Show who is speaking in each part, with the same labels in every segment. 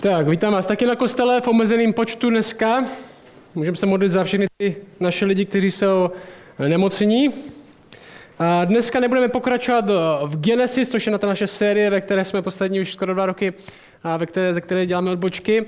Speaker 1: Tak, vítám vás taky na kostele v omezeném počtu dneska. Můžeme se modlit za všechny ty naše lidi, kteří jsou nemocní. A dneska nebudeme pokračovat v Genesis, což je na ta naše série, ve které jsme poslední už skoro dva roky, ve které, ze které děláme odbočky.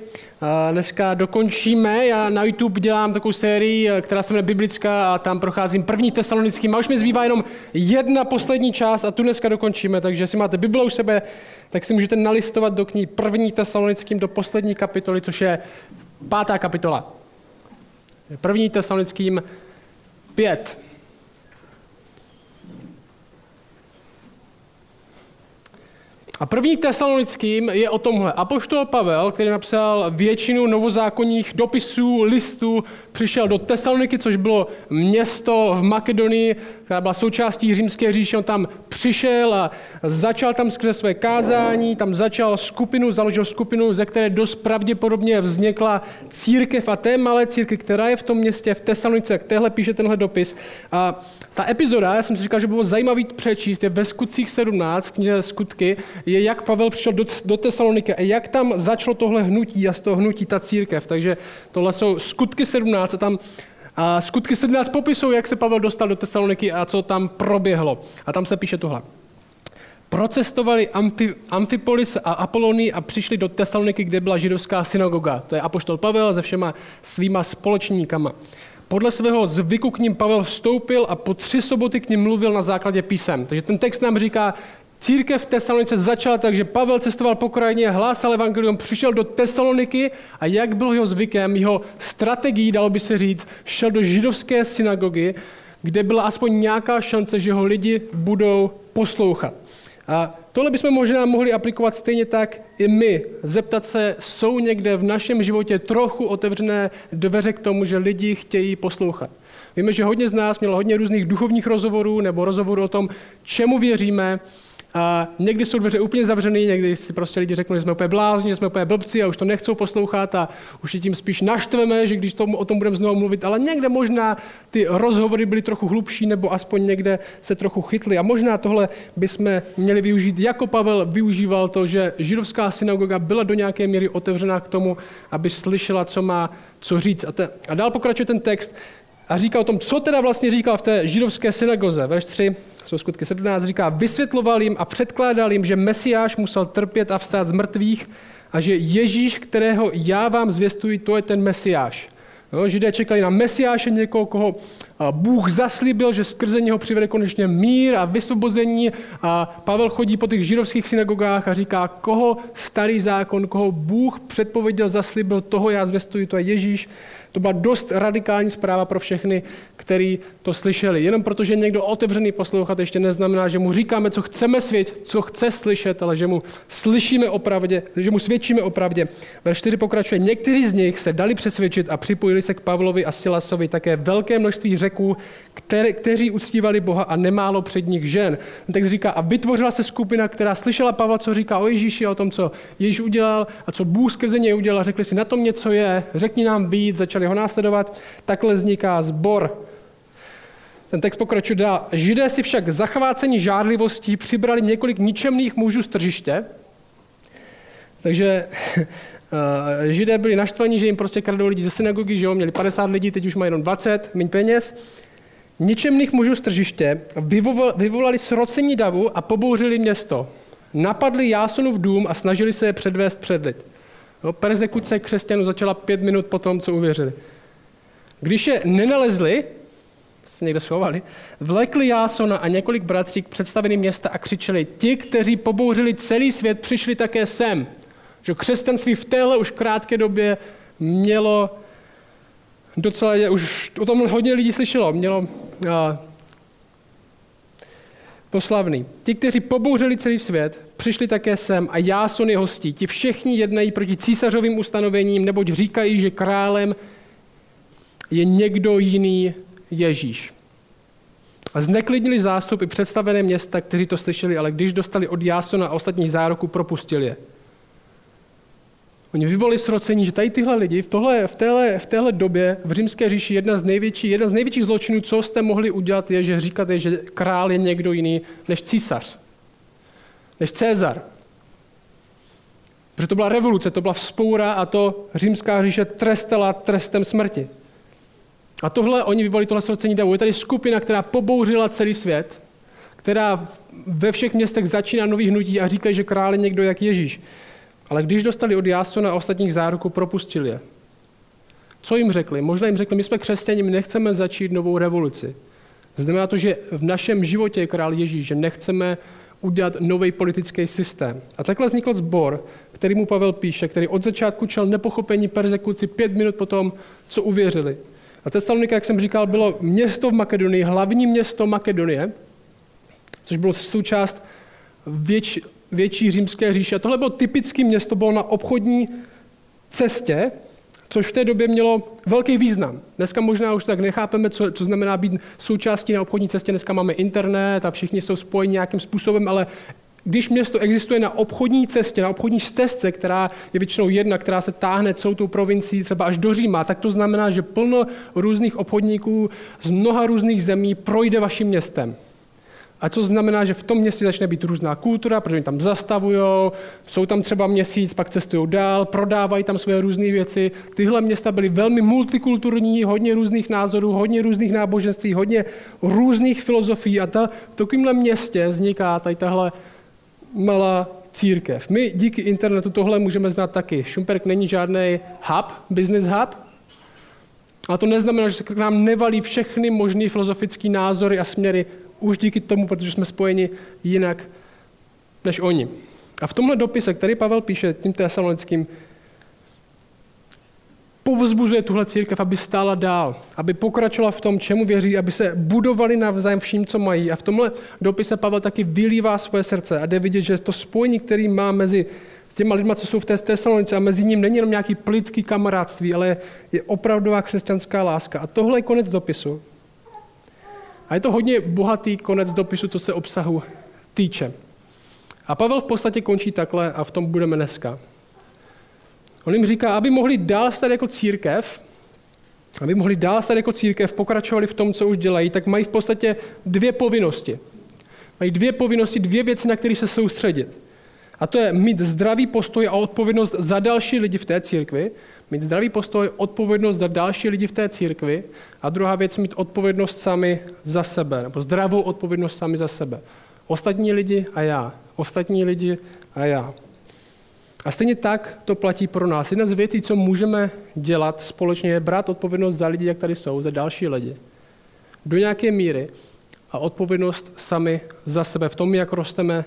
Speaker 1: Dneska dokončíme, já na YouTube dělám takovou sérii, která se jmenuje Biblická a tam procházím první tesalonický. A už mi zbývá jenom jedna poslední část a tu dneska dokončíme, takže jestli máte Bible u sebe, tak si můžete nalistovat do knihy první tesalonickým do poslední kapitoly, což je pátá kapitola. První tesalonickým pět. A první tesalonickým je o tomhle. Apoštol Pavel, který napsal většinu novozákonních dopisů, listů, přišel do Tesaloniky, což bylo město v Makedonii, která byla součástí římské říše. On tam přišel a začal tam skrze své kázání, tam začal skupinu, založil skupinu, ze které dost pravděpodobně vznikla církev a té malé církev, která je v tom městě, v Tesalonice, jak téhle píše tenhle dopis. A ta epizoda, já jsem si říkal, že bylo zajímavý přečíst, je ve Skutcích 17, v knize Skutky, je jak Pavel přišel do, do Tesaloniky a jak tam začalo tohle hnutí a z toho hnutí ta církev. Takže tohle jsou Skutky 17 a tam a skutky 17 popisují, jak se Pavel dostal do Tesaloniky a co tam proběhlo. A tam se píše tohle. Procestovali Amfipolis a Apolony a přišli do Tesaloniky, kde byla židovská synagoga. To je apoštol Pavel se všema svýma společníkama. Podle svého zvyku k ním Pavel vstoupil a po tři soboty k ním mluvil na základě písem. Takže ten text nám říká, Církev v Tesalonice začala tak, že Pavel cestoval po krajině, hlásal evangelium, přišel do Tesaloniky a jak byl jeho zvykem, jeho strategií, dalo by se říct, šel do židovské synagogy, kde byla aspoň nějaká šance, že ho lidi budou poslouchat. A tohle bychom možná mohli aplikovat stejně tak i my. Zeptat se, jsou někde v našem životě trochu otevřené dveře k tomu, že lidi chtějí poslouchat. Víme, že hodně z nás mělo hodně různých duchovních rozhovorů nebo rozhovorů o tom, čemu věříme, a někdy jsou dveře úplně zavřené, někdy si prostě lidi řeknou, že jsme úplně blázni, že jsme úplně blbci a už to nechcou poslouchat a už je tím spíš naštveme, že když tomu, o tom budeme znovu mluvit, ale někde možná ty rozhovory byly trochu hlubší nebo aspoň někde se trochu chytly. A možná tohle bychom měli využít, jako Pavel využíval to, že židovská synagoga byla do nějaké míry otevřená k tomu, aby slyšela, co má co říct. A, te, a dál pokračuje ten text a říká o tom, co teda vlastně říkal v té židovské synagoze. Verš 3, jsou skutky 17, říká, vysvětloval jim a předkládal jim, že Mesiáš musel trpět a vstát z mrtvých a že Ježíš, kterého já vám zvěstuji, to je ten Mesiáš. No, židé čekali na Mesiáše, někoho, koho Bůh zaslíbil, že skrze něho přivede konečně mír a vysvobození. A Pavel chodí po těch židovských synagogách a říká, koho starý zákon, koho Bůh předpověděl, zaslíbil, toho já zvěstuji, to je Ježíš. To byla dost radikální zpráva pro všechny, kteří to slyšeli. Jenom protože někdo otevřený poslouchat ještě neznamená, že mu říkáme, co chceme svět, co chce slyšet, ale že mu slyšíme o pravdě, že mu svědčíme o pravdě. Verš 4 pokračuje. Někteří z nich se dali přesvědčit a připojili se k Pavlovi a Silasovi také velké množství řeků, které, kteří uctívali Boha a nemálo před nich žen. Tak říká, a vytvořila se skupina, která slyšela Pavla, co říká o Ježíši, o tom, co Ježíš udělal a co Bůh skrze něj udělal. Řekli si, na tom něco je, řekni nám víc, začali ho následovat. Takhle vzniká zbor. Ten text pokračuje dál. Židé si však zachvácení žádlivostí přibrali několik ničemných mužů z tržiště. Takže eh, Židé byli naštvaní, že jim prostě kradou lidi ze synagogy, že jo, měli 50 lidí, teď už mají jenom 20, méně peněz. Ničemných mužů z tržiště vyvolali srocení davu a pobouřili město. Napadli Jásonův dům a snažili se je předvést před lid. No, persekuce křesťanů začala pět minut po tom, co uvěřili. Když je nenalezli, se někde schovali, vlekli Jásona a několik bratří k představeným města a křičeli, ti, kteří pobouřili celý svět, přišli také sem. Že křesťanství v téhle už krátké době mělo docela, už o tom hodně lidí slyšelo, mělo a, poslavný. Ti, kteří pobouřili celý svět, přišli také sem a Jáson je hostí. Ti všichni jednají proti císařovým ustanovením, neboť říkají, že králem je někdo jiný Ježíš. A zneklidnili zástup i představené města, kteří to slyšeli, ale když dostali od Jásona a ostatních zároků, propustili je. Oni vyvolili srocení, že tady tyhle lidi v, tohle, v, téhle, v téhle době v římské říši jedna z, největší, jedna z největších zločinů, co jste mohli udělat, je, že říkáte, že král je někdo jiný než císař, než Cezar. Protože to byla revoluce, to byla vzpoura a to římská říše trestala trestem smrti. A tohle, oni vyvolali tohle srocení davu. Je tady skupina, která pobouřila celý svět, která ve všech městech začíná nový hnutí a říkají, že král je někdo jak Ježíš. Ale když dostali od Jásona a ostatních záruku, propustili je. Co jim řekli? Možná jim řekli, my jsme křesťani, my nechceme začít novou revoluci. Znamená to, že v našem životě je král Ježíš, že nechceme udělat nový politický systém. A takhle vznikl sbor, který mu Pavel píše, který od začátku čel nepochopení persekuci pět minut potom, co uvěřili. A Tesalonika, jak jsem říkal, bylo město v Makedonii, hlavní město Makedonie, což bylo součást věč, větší římské říše. A tohle bylo typické město, bylo na obchodní cestě, což v té době mělo velký význam. Dneska možná už tak nechápeme, co, co znamená být součástí na obchodní cestě. Dneska máme internet a všichni jsou spojeni nějakým způsobem, ale když město existuje na obchodní cestě, na obchodní stezce, která je většinou jedna, která se táhne celou tou provincií třeba až do Říma, tak to znamená, že plno různých obchodníků z mnoha různých zemí projde vaším městem. A co znamená, že v tom městě začne být různá kultura, protože oni tam zastavují, jsou tam třeba měsíc, pak cestují dál, prodávají tam své různé věci. Tyhle města byly velmi multikulturní, hodně různých názorů, hodně různých náboženství, hodně různých filozofií. A ta, v takovémhle městě vzniká tady tahle malá církev. My díky internetu tohle můžeme znát taky. Šumperk není žádný hub, business hub, ale to neznamená, že se k nám nevalí všechny možné filozofické názory a směry už díky tomu, protože jsme spojeni jinak než oni. A v tomhle dopise, který Pavel píše tím tesalonickým, povzbuzuje tuhle církev, aby stála dál, aby pokračovala v tom, čemu věří, aby se budovali navzájem vším, co mají. A v tomhle dopise Pavel taky vylívá svoje srdce a jde vidět, že to spojení, který má mezi těma lidma, co jsou v té Tesalonice a mezi ním není jenom nějaký plitký kamarádství, ale je opravdová křesťanská láska. A tohle je konec dopisu. A je to hodně bohatý konec dopisu, co se obsahu týče. A Pavel v podstatě končí takhle a v tom budeme dneska. On jim říká, aby mohli dál stát jako církev, aby mohli dál stát jako církev, pokračovali v tom, co už dělají, tak mají v podstatě dvě povinnosti. Mají dvě povinnosti, dvě věci, na které se soustředit. A to je mít zdravý postoj a odpovědnost za další lidi v té církvi, mít zdravý postoj, odpovědnost za další lidi v té církvi a druhá věc, mít odpovědnost sami za sebe, nebo zdravou odpovědnost sami za sebe. Ostatní lidi a já. Ostatní lidi a já. A stejně tak to platí pro nás. Jedna z věcí, co můžeme dělat společně, je brát odpovědnost za lidi, jak tady jsou, za další lidi. Do nějaké míry. A odpovědnost sami za sebe v tom, jak rosteme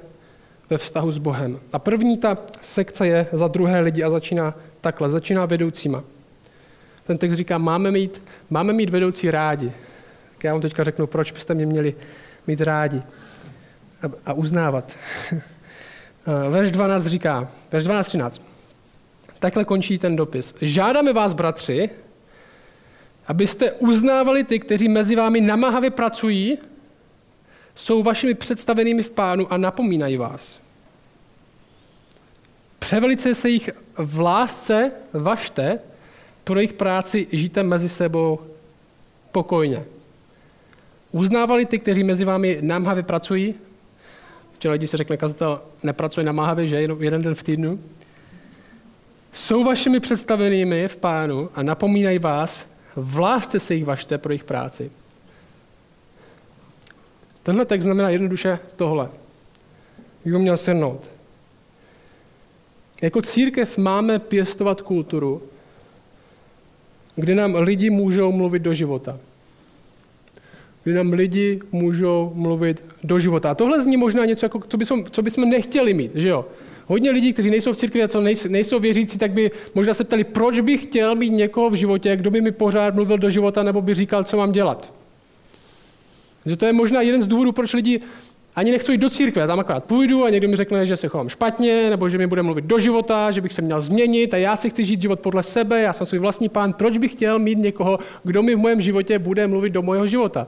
Speaker 1: ve vztahu s Bohem. A první ta sekce je za druhé lidi a začíná takhle, začíná vedoucíma. Ten text říká, máme mít, máme mít vedoucí rádi. Tak já vám teďka řeknu, proč byste mě měli mít rádi a, a uznávat. Verš 12 říká, verš 12, 13. Takhle končí ten dopis. Žádáme vás, bratři, abyste uznávali ty, kteří mezi vámi namáhavě pracují, jsou vašimi představenými v pánu a napomínají vás. Převelice se jich v lásce vašte, pro jejich práci žijte mezi sebou pokojně. Uznávali ty, kteří mezi vámi námhavě pracují, Včera lidi si řekne, kazatel nepracuje namáhavě, že jenom jeden den v týdnu. Jsou vašimi představenými v pánu a napomínají vás, v lásce se jich vašte pro jejich práci. Tenhle text znamená jednoduše tohle. Jak měl shrnout. Jako církev máme pěstovat kulturu, kde nám lidi můžou mluvit do života kdy nám lidi můžou mluvit do života. A tohle zní možná něco, jako, co, bychom, co bychom nechtěli mít, že jo? Hodně lidí, kteří nejsou v církvi a co nejsou, nejsou věřící, tak by možná se ptali, proč bych chtěl mít někoho v životě, kdo by mi pořád mluvil do života nebo by říkal, co mám dělat. Že to je možná jeden z důvodů, proč lidi ani nechci jít do církve, já tam akorát půjdu a někdo mi řekne, že se chovám špatně, nebo že mi bude mluvit do života, že bych se měl změnit a já si chci žít život podle sebe, já jsem svůj vlastní pán, proč bych chtěl mít někoho, kdo mi v mém životě bude mluvit do mého života.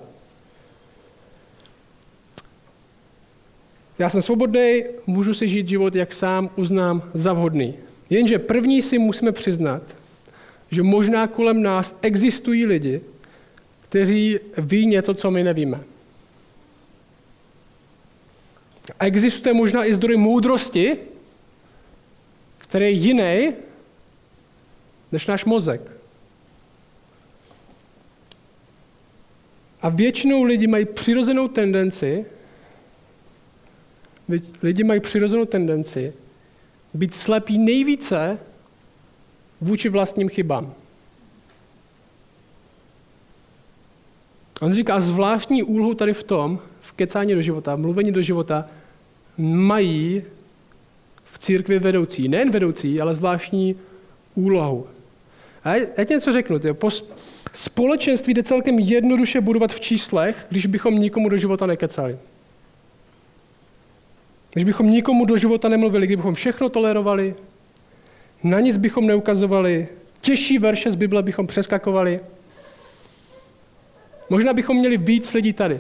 Speaker 1: Já jsem svobodný, můžu si žít život, jak sám uznám za vhodný. Jenže první si musíme přiznat, že možná kolem nás existují lidi, kteří ví něco, co my nevíme. A existuje možná i zdroj moudrosti, který je jiný než náš mozek. A většinou lidi mají přirozenou tendenci, lidi mají přirozenou tendenci být slepí nejvíce vůči vlastním chybám. On říká, zvláštní úlohu tady v tom, v kecání do života, v mluvení do života, mají v církvi vedoucí. Nejen vedoucí, ale zvláštní úlohu. A já ti něco řeknu. Tě. Po společenství jde celkem jednoduše budovat v číslech, když bychom nikomu do života nekecali. Když bychom nikomu do života nemluvili, kdybychom všechno tolerovali, na nic bychom neukazovali, těžší verše z Bible bychom přeskakovali, možná bychom měli víc lidí tady.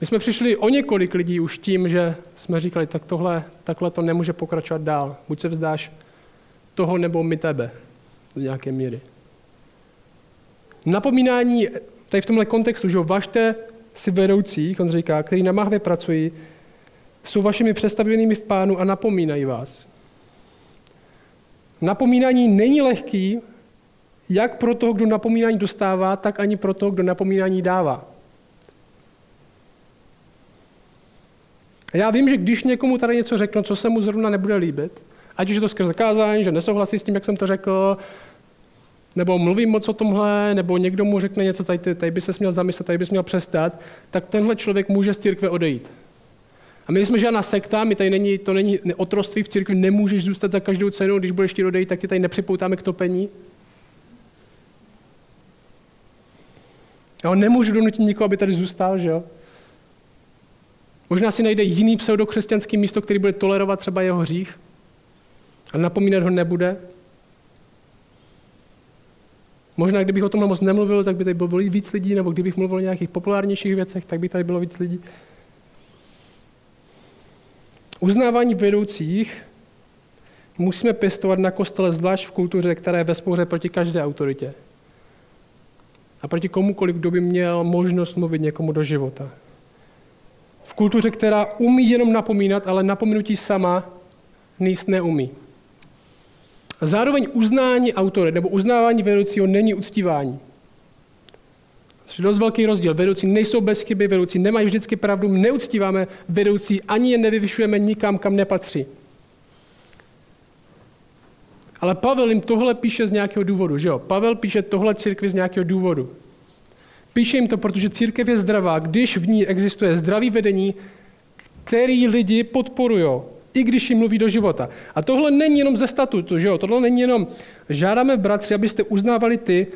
Speaker 1: My jsme přišli o několik lidí už tím, že jsme říkali, tak tohle, takhle to nemůže pokračovat dál. Buď se vzdáš toho, nebo my tebe do nějaké míry. Napomínání tady v tomhle kontextu, že važte si vedoucí, on říká, který na mahvě pracují, jsou vašimi přestavěnými v pánu a napomínají vás. Napomínání není lehký, jak pro toho, kdo napomínání dostává, tak ani pro toho, kdo napomínání dává. Já vím, že když někomu tady něco řeknu, co se mu zrovna nebude líbit, ať už je to skrze zakázání, že nesouhlasí s tím, jak jsem to řekl, nebo mluvím moc o tomhle, nebo někdo mu řekne něco, tady, tady by se měl zamyslet, tady bys měl přestat, tak tenhle člověk může z církve odejít. A my jsme žádná sekta, my tady není, to není otroství v církvi, nemůžeš zůstat za každou cenu, když budeš ti odejít, tak tě tady nepřipoutáme k topení. Já nemůžu donutit nikoho, aby tady zůstal, že jo? Možná si najde jiný pseudokřesťanský místo, který bude tolerovat třeba jeho hřích a napomínat ho nebude. Možná, kdybych o tomhle moc nemluvil, tak by tady bylo víc lidí, nebo kdybych mluvil o nějakých populárnějších věcech, tak by tady bylo víc lidí. Uznávání vedoucích musíme pěstovat na kostele, zvlášť v kultuře, která je ve spouře proti každé autoritě. A proti komukoliv, kdo by měl možnost mluvit někomu do života. V kultuře, která umí jenom napomínat, ale napomenutí sama nic neumí. A zároveň uznání autory nebo uznávání vedoucího není uctívání. To je dost velký rozdíl. Vedoucí nejsou bez chyby, vedoucí nemají vždycky pravdu, neuctíváme vedoucí, ani je nevyvyšujeme nikam, kam nepatří. Ale Pavel jim tohle píše z nějakého důvodu, že jo? Pavel píše tohle církvi z nějakého důvodu. Píše jim to, protože církev je zdravá, když v ní existuje zdravý vedení, který lidi podporují, i když jim mluví do života. A tohle není jenom ze statutu, že jo? Tohle není jenom, žádáme bratři, abyste uznávali ty,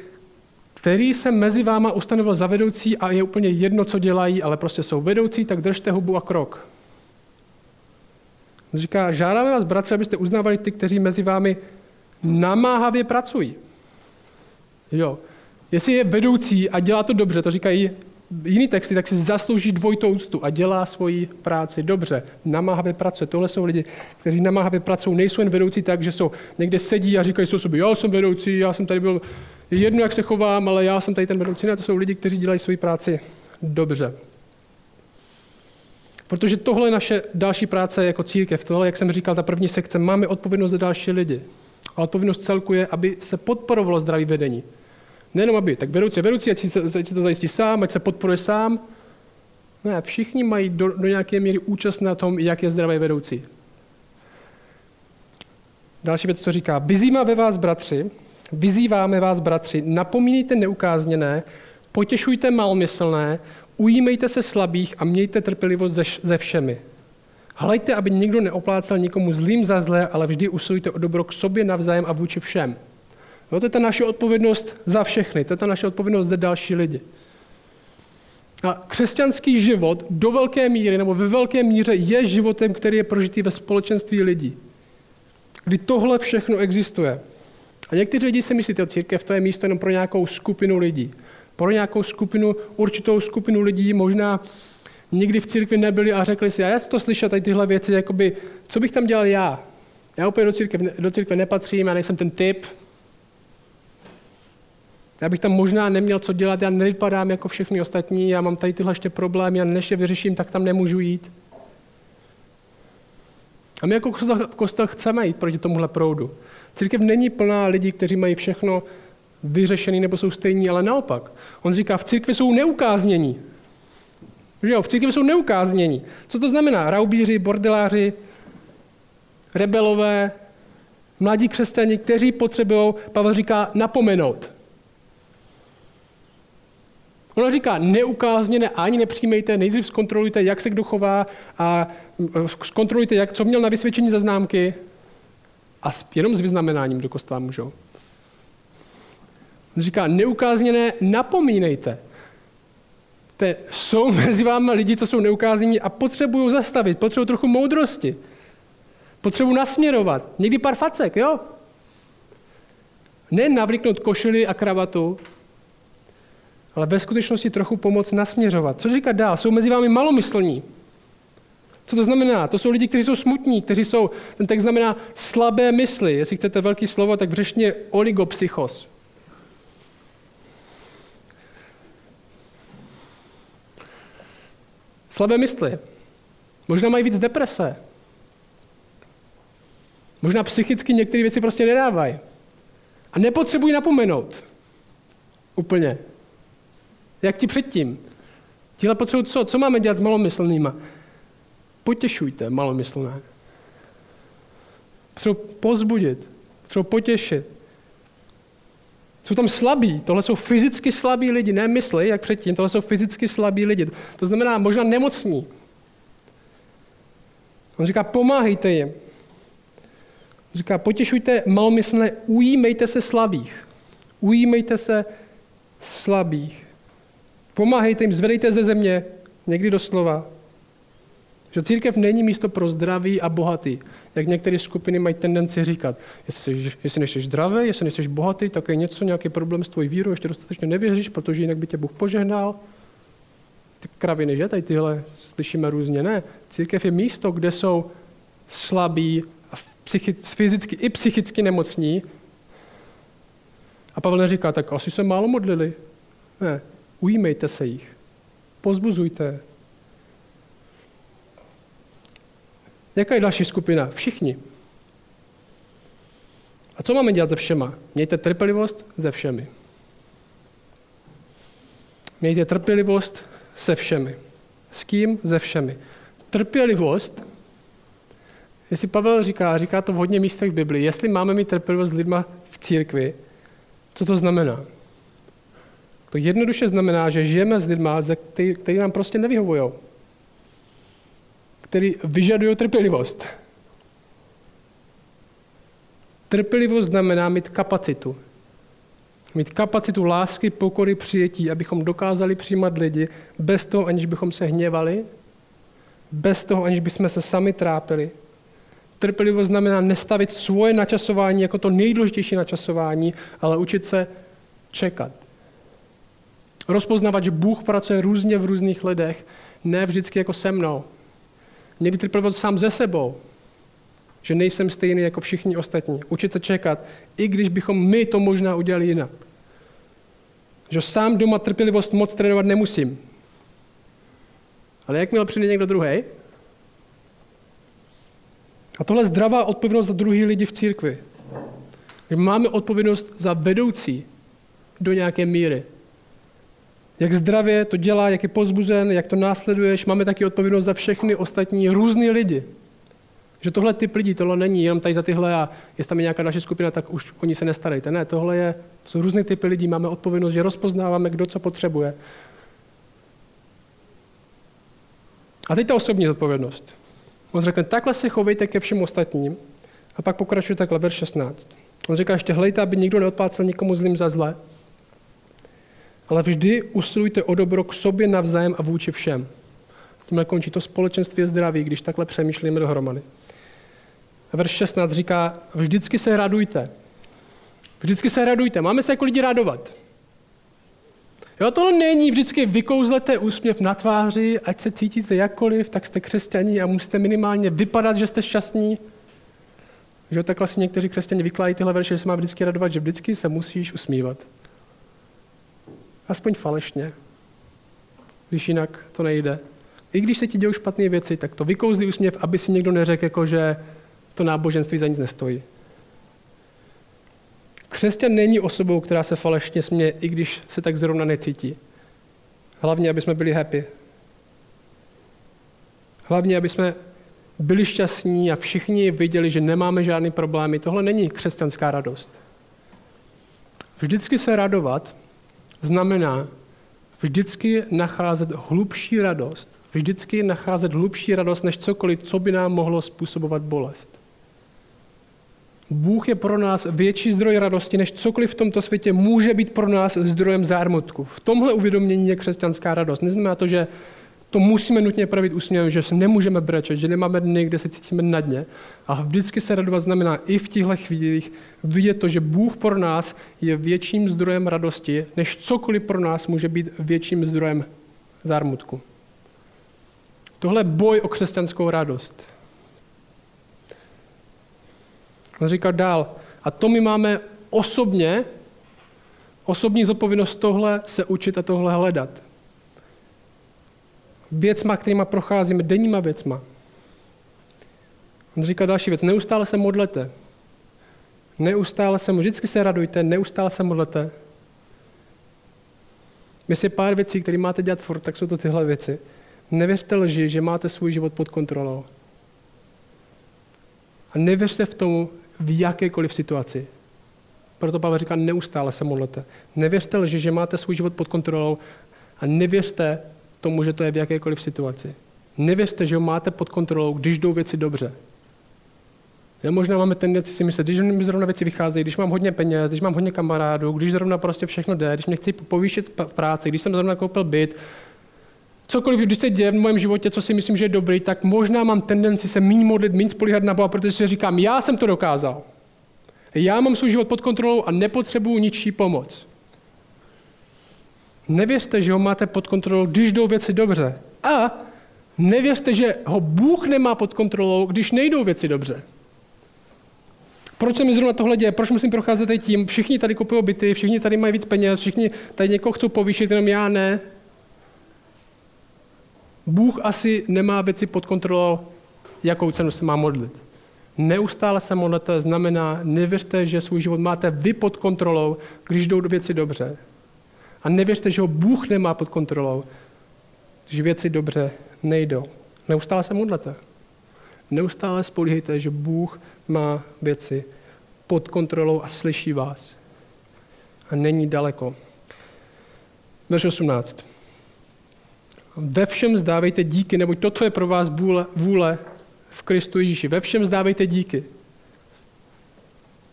Speaker 1: který se mezi váma ustanovil za vedoucí a je úplně jedno, co dělají, ale prostě jsou vedoucí, tak držte hubu a krok. Říká, žádáme vás, bratři, abyste uznávali ty, kteří mezi vámi namáhavě pracují. Jo. Jestli je vedoucí a dělá to dobře, to říkají jiný texty, tak si zaslouží dvojitou úctu a dělá svoji práci dobře. Namáhavě pracuje. Tohle jsou lidi, kteří namáhavě pracují. Nejsou jen vedoucí tak, že jsou někde sedí a říkají jsou sobě, já jsem vedoucí, já jsem tady byl, jedno, jak se chovám, ale já jsem tady ten vedoucí. Ne, to jsou lidi, kteří dělají svoji práci dobře. Protože tohle je naše další práce jako církev. Tohle, jak jsem říkal, ta první sekce, máme odpovědnost za další lidi. A odpovědnost celku je, aby se podporovalo zdravý vedení. Nejenom aby, tak vedoucí vedoucí, ať si, ať si to zajistí sám, ať se podporuje sám. Ne, všichni mají do, do nějaké míry účast na tom, jak je zdravý vedoucí. Další věc, co říká. Vyzývá ve vás, bratři, vyzýváme vás, bratři, napomínejte neukázněné, potěšujte malmyslné, ujímejte se slabých a mějte trpělivost ze všemi. Hlejte, aby nikdo neoplácal nikomu zlým za zlé, ale vždy usilujte o dobro k sobě navzájem a vůči všem. No, to je ta naše odpovědnost za všechny, to je ta naše odpovědnost za další lidi. A křesťanský život do velké míry nebo ve velké míře je životem, který je prožitý ve společenství lidí. Kdy tohle všechno existuje. A někteří lidi si myslí, že církev to je místo jenom pro nějakou skupinu lidí. Pro nějakou skupinu, určitou skupinu lidí, možná nikdy v církvi nebyli a řekli si, a já jsem to slyšel, tady tyhle věci, jakoby, co bych tam dělal já? Já úplně do církve, do církve nepatřím, já nejsem ten typ, já bych tam možná neměl co dělat, já nevypadám jako všechny ostatní, já mám tady tyhle ještě problémy, já než je vyřeším, tak tam nemůžu jít. A my jako kostel chceme jít proti tomuhle proudu. Církev není plná lidí, kteří mají všechno vyřešený nebo jsou stejní, ale naopak. On říká, v církvi jsou neukáznění. Že jo, v církvi jsou neukáznění. Co to znamená? Raubíři, bordeláři, rebelové, mladí křesťani, kteří potřebují, Pavel říká, napomenout. Ona říká, neukázněné ani nepřijmejte, nejdřív zkontrolujte, jak se kdo chová a e, zkontrolujte, jak, co měl na vysvědčení za známky a jenom s vyznamenáním do kostela můžou. On říká, neukázněné napomínejte. Te, jsou mezi vámi lidi, co jsou neukáznění a potřebují zastavit, potřebují trochu moudrosti. Potřebují nasměrovat. Někdy pár facek, jo? Ne navlíknout košily a kravatu, ale ve skutečnosti trochu pomoct nasměřovat. Co říkat dál? Jsou mezi vámi malomyslní. Co to znamená? To jsou lidi, kteří jsou smutní, kteří jsou, ten text znamená slabé mysli. Jestli chcete velký slovo, tak v oligopsychos. Slabé mysli. Možná mají víc deprese. Možná psychicky některé věci prostě nedávají. A nepotřebují napomenout. Úplně. Jak ti předtím. Tihle potřebují co? Co máme dělat s malomyslnýma? Potěšujte malomyslné. Potřebují pozbudit. Potřebují potěšit. Jsou tam slabí, tohle jsou fyzicky slabí lidi, ne mysli, jak předtím, tohle jsou fyzicky slabí lidi. To znamená možná nemocní. On říká, pomáhejte jim. On říká, potěšujte malomyslné, ujímejte se slabých. Ujímejte se slabých. Pomáhejte jim, zvedejte ze země, někdy doslova. Že církev není místo pro zdraví a bohatý, jak některé skupiny mají tendenci říkat. Jestli, jsi, jestli nejsi zdravý, jestli nejsi bohatý, tak je něco, nějaký problém s tvojí vírou, ještě dostatečně nevěříš, protože jinak by tě Bůh požehnal. Ty kraviny, že? Tady tyhle slyšíme různě. Ne. Církev je místo, kde jsou slabí a psychicky, fyzicky i psychicky nemocní. A Pavel neříká, tak asi se málo modlili. Ne, ujímejte se jich. Pozbuzujte. Jaká je další skupina? Všichni. A co máme dělat se všema? Mějte trpělivost se všemi. Mějte trpělivost se všemi. S kým? Ze všemi. Trpělivost, jestli Pavel říká, říká to v hodně místech v Biblii, jestli máme mít trpělivost s lidma v církvi, co to znamená? To jednoduše znamená, že žijeme s lidmi, kteří nám prostě nevyhovují. Který vyžadují trpělivost. Trpělivost znamená mít kapacitu. Mít kapacitu lásky, pokory, přijetí, abychom dokázali přijímat lidi bez toho, aniž bychom se hněvali, bez toho, aniž bychom se sami trápili. Trpělivost znamená nestavit svoje načasování jako to nejdůležitější načasování, ale učit se čekat. Rozpoznávat, že Bůh pracuje různě v různých lidech, ne vždycky jako se mnou. Někdy trpělivost sám ze sebou, že nejsem stejný jako všichni ostatní. Učit se čekat, i když bychom my to možná udělali jinak. Že sám doma trpělivost moc trénovat nemusím. Ale jakmile přijde někdo druhý, a tohle je zdravá odpovědnost za druhý lidi v církvi. Máme odpovědnost za vedoucí do nějaké míry. Jak zdravě to dělá, jak je pozbuzen, jak to následuješ. Máme taky odpovědnost za všechny ostatní různý lidi. Že tohle typ lidí, tohle není jenom tady za tyhle a jestli tam je nějaká další skupina, tak už oni se nestarejte. Ne, tohle je, to jsou různé typy lidí, máme odpovědnost, že rozpoznáváme, kdo co potřebuje. A teď ta osobní odpovědnost. On řekne, takhle se chovejte ke všem ostatním. A pak pokračuje takhle, verš 16. On říká ještě, hlejte, aby nikdo neodplácel nikomu zlým za zle, ale vždy usilujte o dobro k sobě navzájem a vůči všem. Tímhle končí to společenství je zdraví, když takhle přemýšlíme dohromady. Verš 16 říká, vždycky se radujte. Vždycky se radujte. Máme se jako lidi radovat. Jo, to není vždycky vykouzlete úsměv na tváři, ať se cítíte jakkoliv, tak jste křesťaní a musíte minimálně vypadat, že jste šťastní. Že takhle si někteří křesťané vykládají tyhle verše, že se má vždycky radovat, že vždycky se musíš usmívat. Aspoň falešně. Když jinak to nejde. I když se ti dějou špatné věci, tak to vykouzlí úsměv, aby si někdo neřekl, jako že to náboženství za nic nestojí. Křesťan není osobou, která se falešně směje, i když se tak zrovna necítí. Hlavně, aby jsme byli happy. Hlavně, aby jsme byli šťastní a všichni viděli, že nemáme žádný problémy. Tohle není křesťanská radost. Vždycky se radovat znamená vždycky nacházet hlubší radost. Vždycky nacházet hlubší radost než cokoliv, co by nám mohlo způsobovat bolest. Bůh je pro nás větší zdroj radosti, než cokoliv v tomto světě může být pro nás zdrojem zármutku. V tomhle uvědomění je křesťanská radost. Neznamená to, že to musíme nutně pravit úsměvem, že se nemůžeme brečet, že nemáme dny, kde se cítíme na dně. A vždycky se radovat znamená i v těchto chvílích vidět to, že Bůh pro nás je větším zdrojem radosti, než cokoliv pro nás může být větším zdrojem zármutku. Tohle je boj o křesťanskou radost. On říká dál, a to my máme osobně, osobní zodpovědnost tohle se učit a tohle hledat. Věcma, kterýma procházíme, denníma věcma. On říká další věc, neustále se modlete. Neustále se, vždycky se radujte, neustále se modlete. Jestli pár věcí, které máte dělat furt, tak jsou to tyhle věci. Nevěřte lži, že máte svůj život pod kontrolou. A nevěřte v tomu, v jakékoliv situaci. Proto Pavel říká, neustále se modlete. Nevěřte lži, že máte svůj život pod kontrolou a nevěřte tomu, že to je v jakékoliv situaci. Nevěřte, že ho máte pod kontrolou, když jdou věci dobře. Já možná máme tendenci si myslet, když mi zrovna věci vycházejí, když mám hodně peněz, když mám hodně kamarádů, když zrovna prostě všechno jde, když mě chci povýšit v práci, když jsem zrovna koupil byt, cokoliv, když se děje v mém životě, co si myslím, že je dobrý, tak možná mám tendenci se méně modlit, méně spolíhat na Boha, protože si říkám, já jsem to dokázal. Já mám svůj život pod kontrolou a nepotřebuju ničí pomoc. Nevěřte, že ho máte pod kontrolou, když jdou věci dobře. A nevěřte, že ho Bůh nemá pod kontrolou, když nejdou věci dobře. Proč se mi zrovna tohle děje? Proč musím procházet tím? Všichni tady kupují byty, všichni tady mají víc peněz, všichni tady někoho chcou povýšit, jenom já ne. Bůh asi nemá věci pod kontrolou, jakou cenu se má modlit. Neustále se modlete znamená, nevěřte, že svůj život máte vy pod kontrolou, když jdou do věci dobře. A nevěřte, že ho Bůh nemá pod kontrolou, když věci dobře nejdou. Neustále se modlete. Neustále spolíhejte, že Bůh má věci pod kontrolou a slyší vás. A není daleko. Verš 18. Ve všem zdávejte díky, neboť toto je pro vás vůle v Kristu Ježíši. Ve všem zdávejte díky.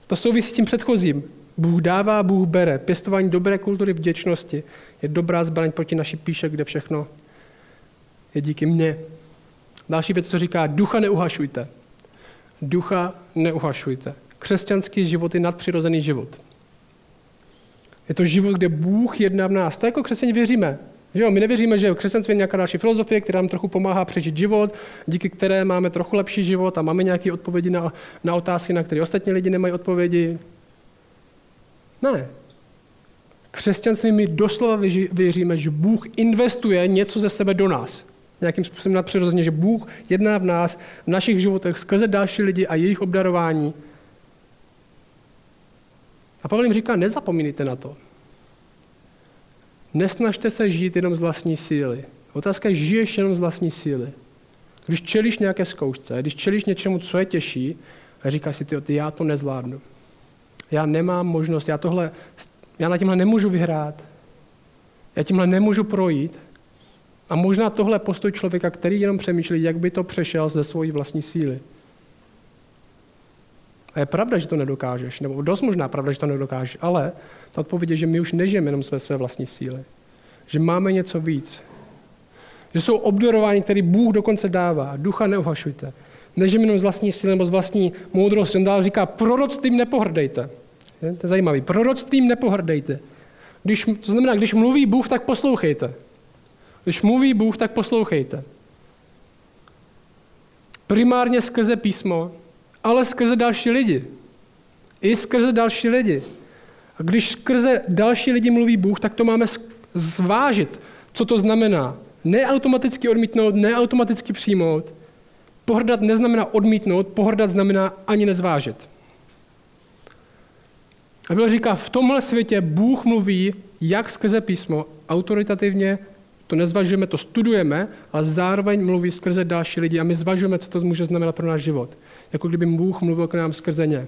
Speaker 1: To souvisí s tím předchozím. Bůh dává, Bůh bere. Pěstování dobré kultury vděčnosti je dobrá zbraň proti naší píše, kde všechno je díky mně. Další věc, co říká, ducha neuhašujte. Ducha neuhašujte. Křesťanský život je nadpřirozený život. Je to život, kde Bůh jedná v nás. To jako křesťané věříme. Že jo? My nevěříme, že křesťanství je nějaká další filozofie, která nám trochu pomáhá přežít život, díky které máme trochu lepší život a máme nějaké odpovědi na, na otázky, na které ostatní lidi nemají odpovědi. Ne. Křesťanství my doslova věříme, že Bůh investuje něco ze sebe do nás. Nějakým způsobem nadpřirozeně, že Bůh jedná v nás, v našich životech, skrze další lidi a jejich obdarování. A Pavel jim říká, nezapomínejte na to. Nesnažte se žít jenom z vlastní síly. Otázka je, žiješ jenom z vlastní síly. Když čelíš nějaké zkoušce, když čelíš něčemu, co je těžší, a říkáš si, ty, já to nezvládnu. Já nemám možnost, já, tohle, já na tímhle nemůžu vyhrát. Já tímhle nemůžu projít. A možná tohle postoj člověka, který jenom přemýšlí, jak by to přešel ze svojí vlastní síly. A je pravda, že to nedokážeš, nebo dost možná pravda, že to nedokážeš, ale ta odpověď je, že my už nežijeme jenom své své vlastní síly. Že máme něco víc. Že jsou obdarování, které Bůh dokonce dává. Ducha neuhašujte. Nežijeme jenom z vlastní síly nebo z vlastní moudrosti. On dál říká, proroctvím nepohrdejte. Je? To je zajímavé. Proroctvím nepohrdejte. Když, to znamená, když mluví Bůh, tak poslouchejte. Když mluví Bůh, tak poslouchejte. Primárně skrze písmo, ale skrze další lidi. I skrze další lidi. A když skrze další lidi mluví Bůh, tak to máme zvážit, co to znamená. Neautomaticky odmítnout, neautomaticky přijmout. Pohrdat neznamená odmítnout, pohrdat znamená ani nezvážet. A Bible říká, v tomhle světě Bůh mluví jak skrze písmo, autoritativně, to nezvažujeme, to studujeme, ale zároveň mluví skrze další lidi a my zvažujeme, co to může znamenat pro náš život. Jako kdyby Bůh mluvil k nám skrze ně.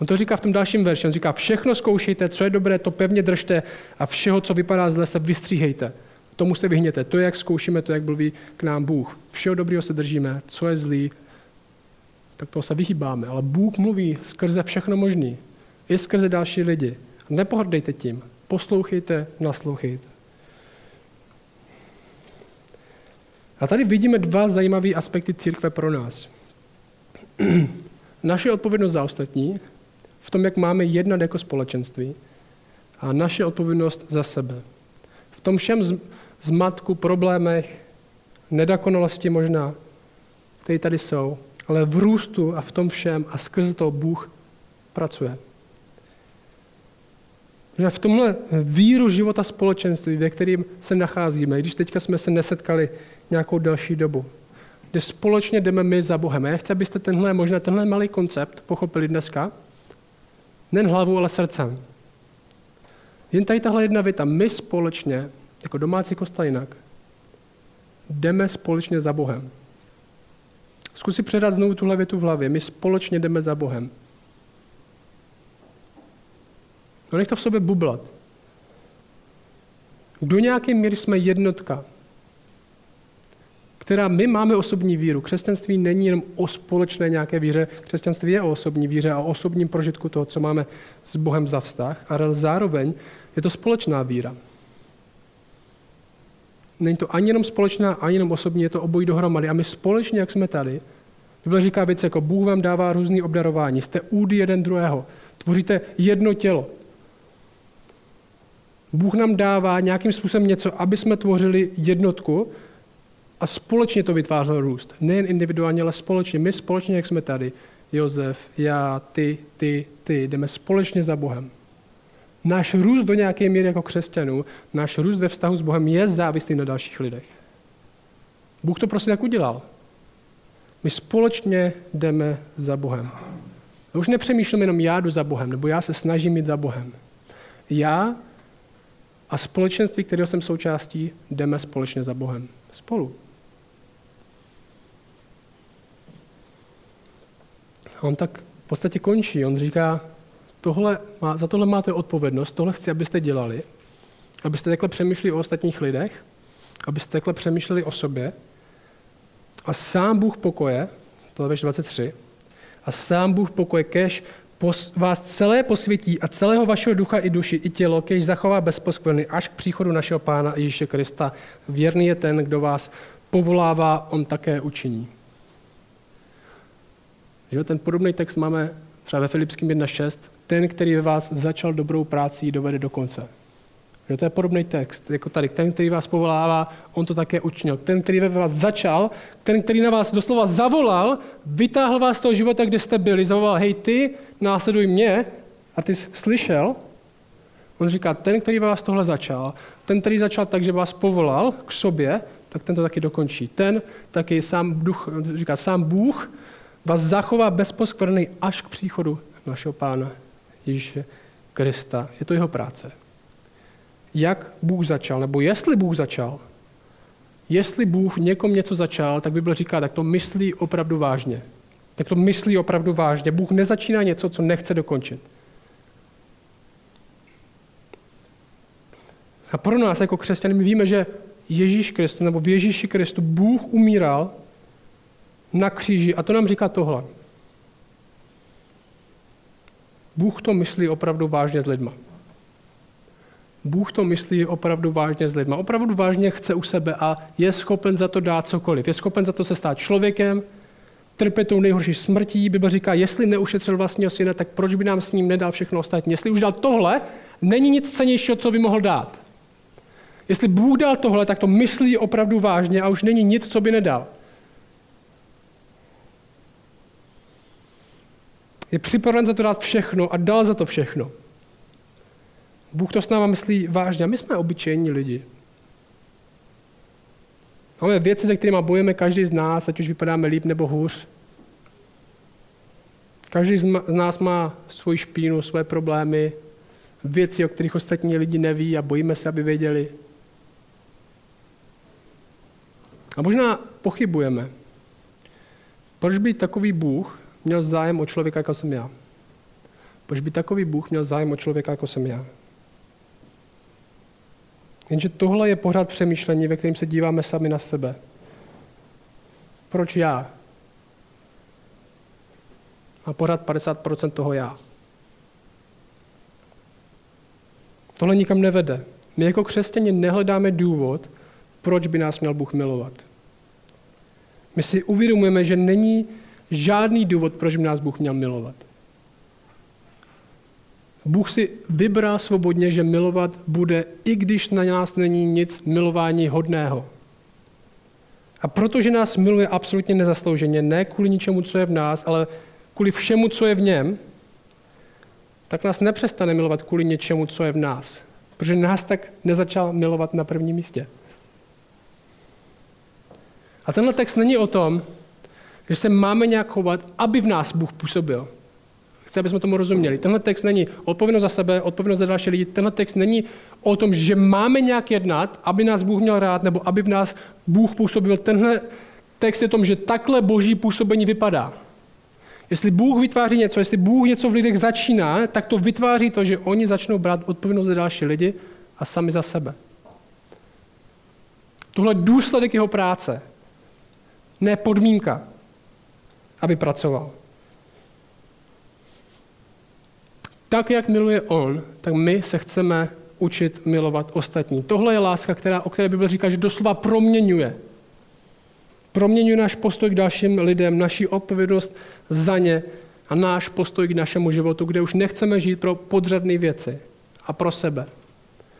Speaker 1: On to říká v tom dalším verši. On říká, všechno zkoušejte, co je dobré, to pevně držte a všeho, co vypadá zle, se vystříhejte. Tomu se vyhněte. To je, jak zkoušíme, to, jak mluví k nám Bůh. Všeho dobrého se držíme, co je zlý, tak toho se vyhýbáme. Ale Bůh mluví skrze všechno možný. I skrze další lidi. Nepohrdejte tím. Poslouchejte, naslouchejte. A tady vidíme dva zajímavé aspekty církve pro nás. Naše odpovědnost za ostatní, v tom, jak máme jednat jako společenství, a naše odpovědnost za sebe. V tom všem zmatku, problémech, nedokonalosti možná, které tady jsou, ale v růstu a v tom všem a skrze to Bůh pracuje. Že v tomhle víru života společenství, ve kterým se nacházíme, když teďka jsme se nesetkali nějakou další dobu, kde společně jdeme my za Bohem. Já chci, abyste tenhle, možná tenhle malý koncept pochopili dneska, nen hlavou, ale srdcem. Jen tady tahle jedna věta. My společně, jako domácí kostel jinak, jdeme společně za Bohem. Zkus si předat znovu tuhle větu v hlavě. My společně jdeme za Bohem. No nech to v sobě bublat. Do nějaké míry jsme jednotka, která my máme osobní víru. Křesťanství není jenom o společné nějaké víře, křesťanství je o osobní víře a o osobním prožitku toho, co máme s Bohem za vztah, ale zároveň je to společná víra. Není to ani jenom společná, ani jenom osobní, je to obojí dohromady. A my společně, jak jsme tady, Bible říká věci jako Bůh vám dává různý obdarování, jste údy jeden druhého, tvoříte jedno tělo. Bůh nám dává nějakým způsobem něco, aby jsme tvořili jednotku a společně to vytvářel růst. Nejen individuálně, ale společně. My společně, jak jsme tady, Josef, já, ty, ty, ty, jdeme společně za Bohem. Náš růst do nějaké míry jako křesťanů, náš růst ve vztahu s Bohem je závislý na dalších lidech. Bůh to prostě tak udělal. My společně jdeme za Bohem. Už nepřemýšlím jenom já jdu za Bohem, nebo já se snažím jít za Bohem. Já a společenství, kterého jsem součástí, jdeme společně za Bohem. Spolu. A on tak v podstatě končí. On říká, tohle, za tohle máte odpovědnost, tohle chci, abyste dělali, abyste takhle přemýšleli o ostatních lidech, abyste takhle přemýšleli o sobě. A sám Bůh pokoje, to je 23, a sám Bůh pokoje, kež vás celé posvětí a celého vašeho ducha i duši, i tělo, kež zachová bezposkvrny až k příchodu našeho Pána Ježíše Krista. Věrný je ten, kdo vás povolává, on také učiní. Že ten podobný text máme třeba ve Filipském 1.6. Ten, který ve vás začal dobrou práci, dovede do konce. Že to je podobný text, jako tady. Ten, který vás povolává, on to také učinil. Ten, který ve vás začal, ten, který na vás doslova zavolal, vytáhl vás z toho života, kde jste byli, zavolal, hej ty, následuj mě, a ty jsi slyšel, on říká, ten, který ve vás tohle začal, ten, který začal tak, že vás povolal k sobě, tak ten to taky dokončí. Ten taky sám, duch, říká, sám Bůh vás zachová bezposkvrný až k příchodu našeho Pána Ježíše Krista. Je to jeho práce. Jak Bůh začal, nebo jestli Bůh začal, jestli Bůh někom něco začal, tak Bible říká, tak to myslí opravdu vážně. Tak to myslí opravdu vážně. Bůh nezačíná něco, co nechce dokončit. A pro nás jako křesťany my víme, že Ježíš Kristus, nebo v Ježíši Kristu Bůh umíral na kříži a to nám říká tohle. Bůh to myslí opravdu vážně s lidma. Bůh to myslí opravdu vážně s lidma. Opravdu vážně chce u sebe a je schopen za to dát cokoliv. Je schopen za to se stát člověkem, trpět tou nejhorší smrtí. Bible říká, jestli neušetřil vlastního syna, tak proč by nám s ním nedal všechno ostatní? Jestli už dal tohle, není nic cenějšího, co by mohl dát. Jestli Bůh dal tohle, tak to myslí opravdu vážně a už není nic, co by nedal. Je připraven za to dát všechno a dal za to všechno. Bůh to s náma myslí vážně. A my jsme obyčejní lidi. Máme věci, se kterými bojujeme každý z nás, ať už vypadáme líp nebo hůř. Každý z nás má svoji špínu, své problémy, věci, o kterých ostatní lidi neví a bojíme se, aby věděli. A možná pochybujeme. Proč by takový Bůh měl zájem o člověka, jako jsem já? Proč by takový Bůh měl zájem o člověka, jako jsem já? Jenže tohle je pořád přemýšlení, ve kterém se díváme sami na sebe. Proč já? A pořád 50% toho já. Tohle nikam nevede. My jako křesťani nehledáme důvod, proč by nás měl Bůh milovat. My si uvědomujeme, že není žádný důvod, proč by nás Bůh měl milovat. Bůh si vybral svobodně, že milovat bude, i když na nás není nic milování hodného. A protože nás miluje absolutně nezaslouženě, ne kvůli ničemu, co je v nás, ale kvůli všemu, co je v něm, tak nás nepřestane milovat kvůli něčemu, co je v nás. Protože nás tak nezačal milovat na prvním místě. A tenhle text není o tom, že se máme nějak chovat, aby v nás Bůh působil. Chci, aby jsme tomu rozuměli. Tenhle text není odpovědnost za sebe, odpovědnost za další lidi. Tenhle text není o tom, že máme nějak jednat, aby nás Bůh měl rád, nebo aby v nás Bůh působil. Tenhle text je o tom, že takhle boží působení vypadá. Jestli Bůh vytváří něco, jestli Bůh něco v lidech začíná, tak to vytváří to, že oni začnou brát odpovědnost za další lidi a sami za sebe. Tohle důsledek jeho práce, ne podmínka, aby pracoval. Tak, jak miluje on, tak my se chceme učit milovat ostatní. Tohle je láska, která, o které Bible říká, že doslova proměňuje. Proměňuje náš postoj k dalším lidem, naši odpovědnost za ně a náš postoj k našemu životu, kde už nechceme žít pro podřadné věci a pro sebe.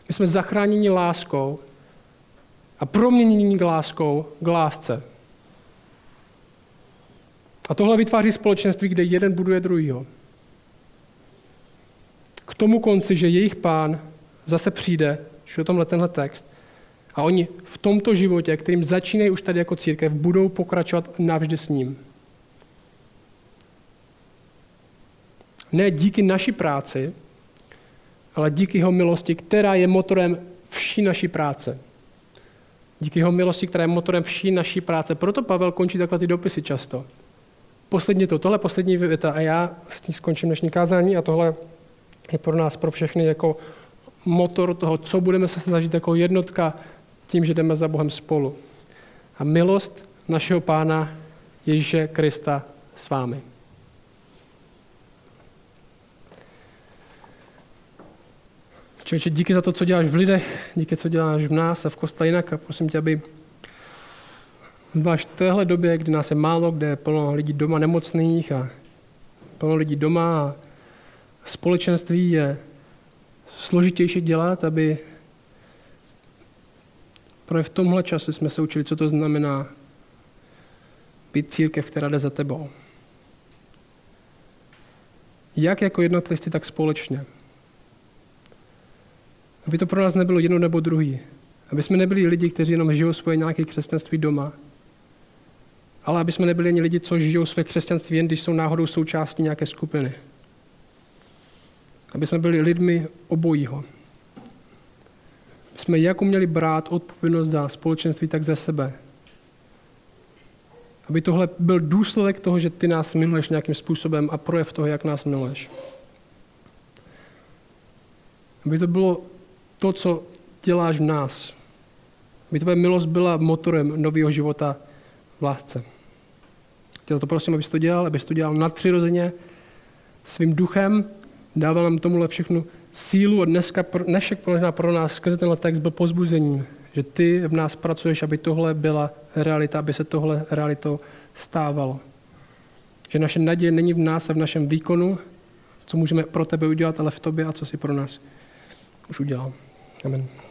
Speaker 1: My jsme zachráněni láskou a proměnění k láskou k lásce. A tohle vytváří společenství, kde jeden buduje druhýho k tomu konci, že jejich pán zase přijde, že o tomhle tenhle text, a oni v tomto životě, kterým začínají už tady jako církev, budou pokračovat navždy s ním. Ne díky naší práci, ale díky jeho milosti, která je motorem vší naší práce. Díky jeho milosti, která je motorem vší naší práce. Proto Pavel končí takhle ty dopisy často. Poslední to, tohle poslední věta a já s tím skončím dnešní kázání a tohle je pro nás, pro všechny jako motor toho, co budeme se snažit jako jednotka tím, že jdeme za Bohem spolu. A milost našeho Pána Ježíše Krista s vámi. Člověče, díky za to, co děláš v lidech, díky, co děláš v nás a v kostele jinak a prosím tě, aby zvlášť v téhle době, kdy nás je málo, kde je plno lidí doma nemocných a plno lidí doma a společenství je složitější dělat, aby právě v tomhle čase jsme se učili, co to znamená být církev, která jde za tebou. Jak jako jednotlivci, tak společně. Aby to pro nás nebylo jedno nebo druhý. Aby jsme nebyli lidi, kteří jenom žijou svoje nějaké křesťanství doma, ale aby jsme nebyli ani lidi, co žijou své křesťanství jen, když jsou náhodou součástí nějaké skupiny. Aby jsme byli lidmi obojího. Jsme jak uměli brát odpovědnost za společenství, tak za sebe. Aby tohle byl důsledek toho, že ty nás miluješ nějakým způsobem a projev toho, jak nás miluješ. Aby to bylo to, co děláš v nás. Aby tvoje milost byla motorem nového života v lásce. Tě za to prosím, abys to dělal, abys to dělal nadpřirozeně, svým duchem, dával nám tomuhle všechnu sílu a dneska, dnešek možná pro nás skrze tenhle text byl pozbuzením, že ty v nás pracuješ, aby tohle byla realita, aby se tohle realitou stávalo. Že naše naděje není v nás a v našem výkonu, co můžeme pro tebe udělat, ale v tobě a co si pro nás už udělal. Amen.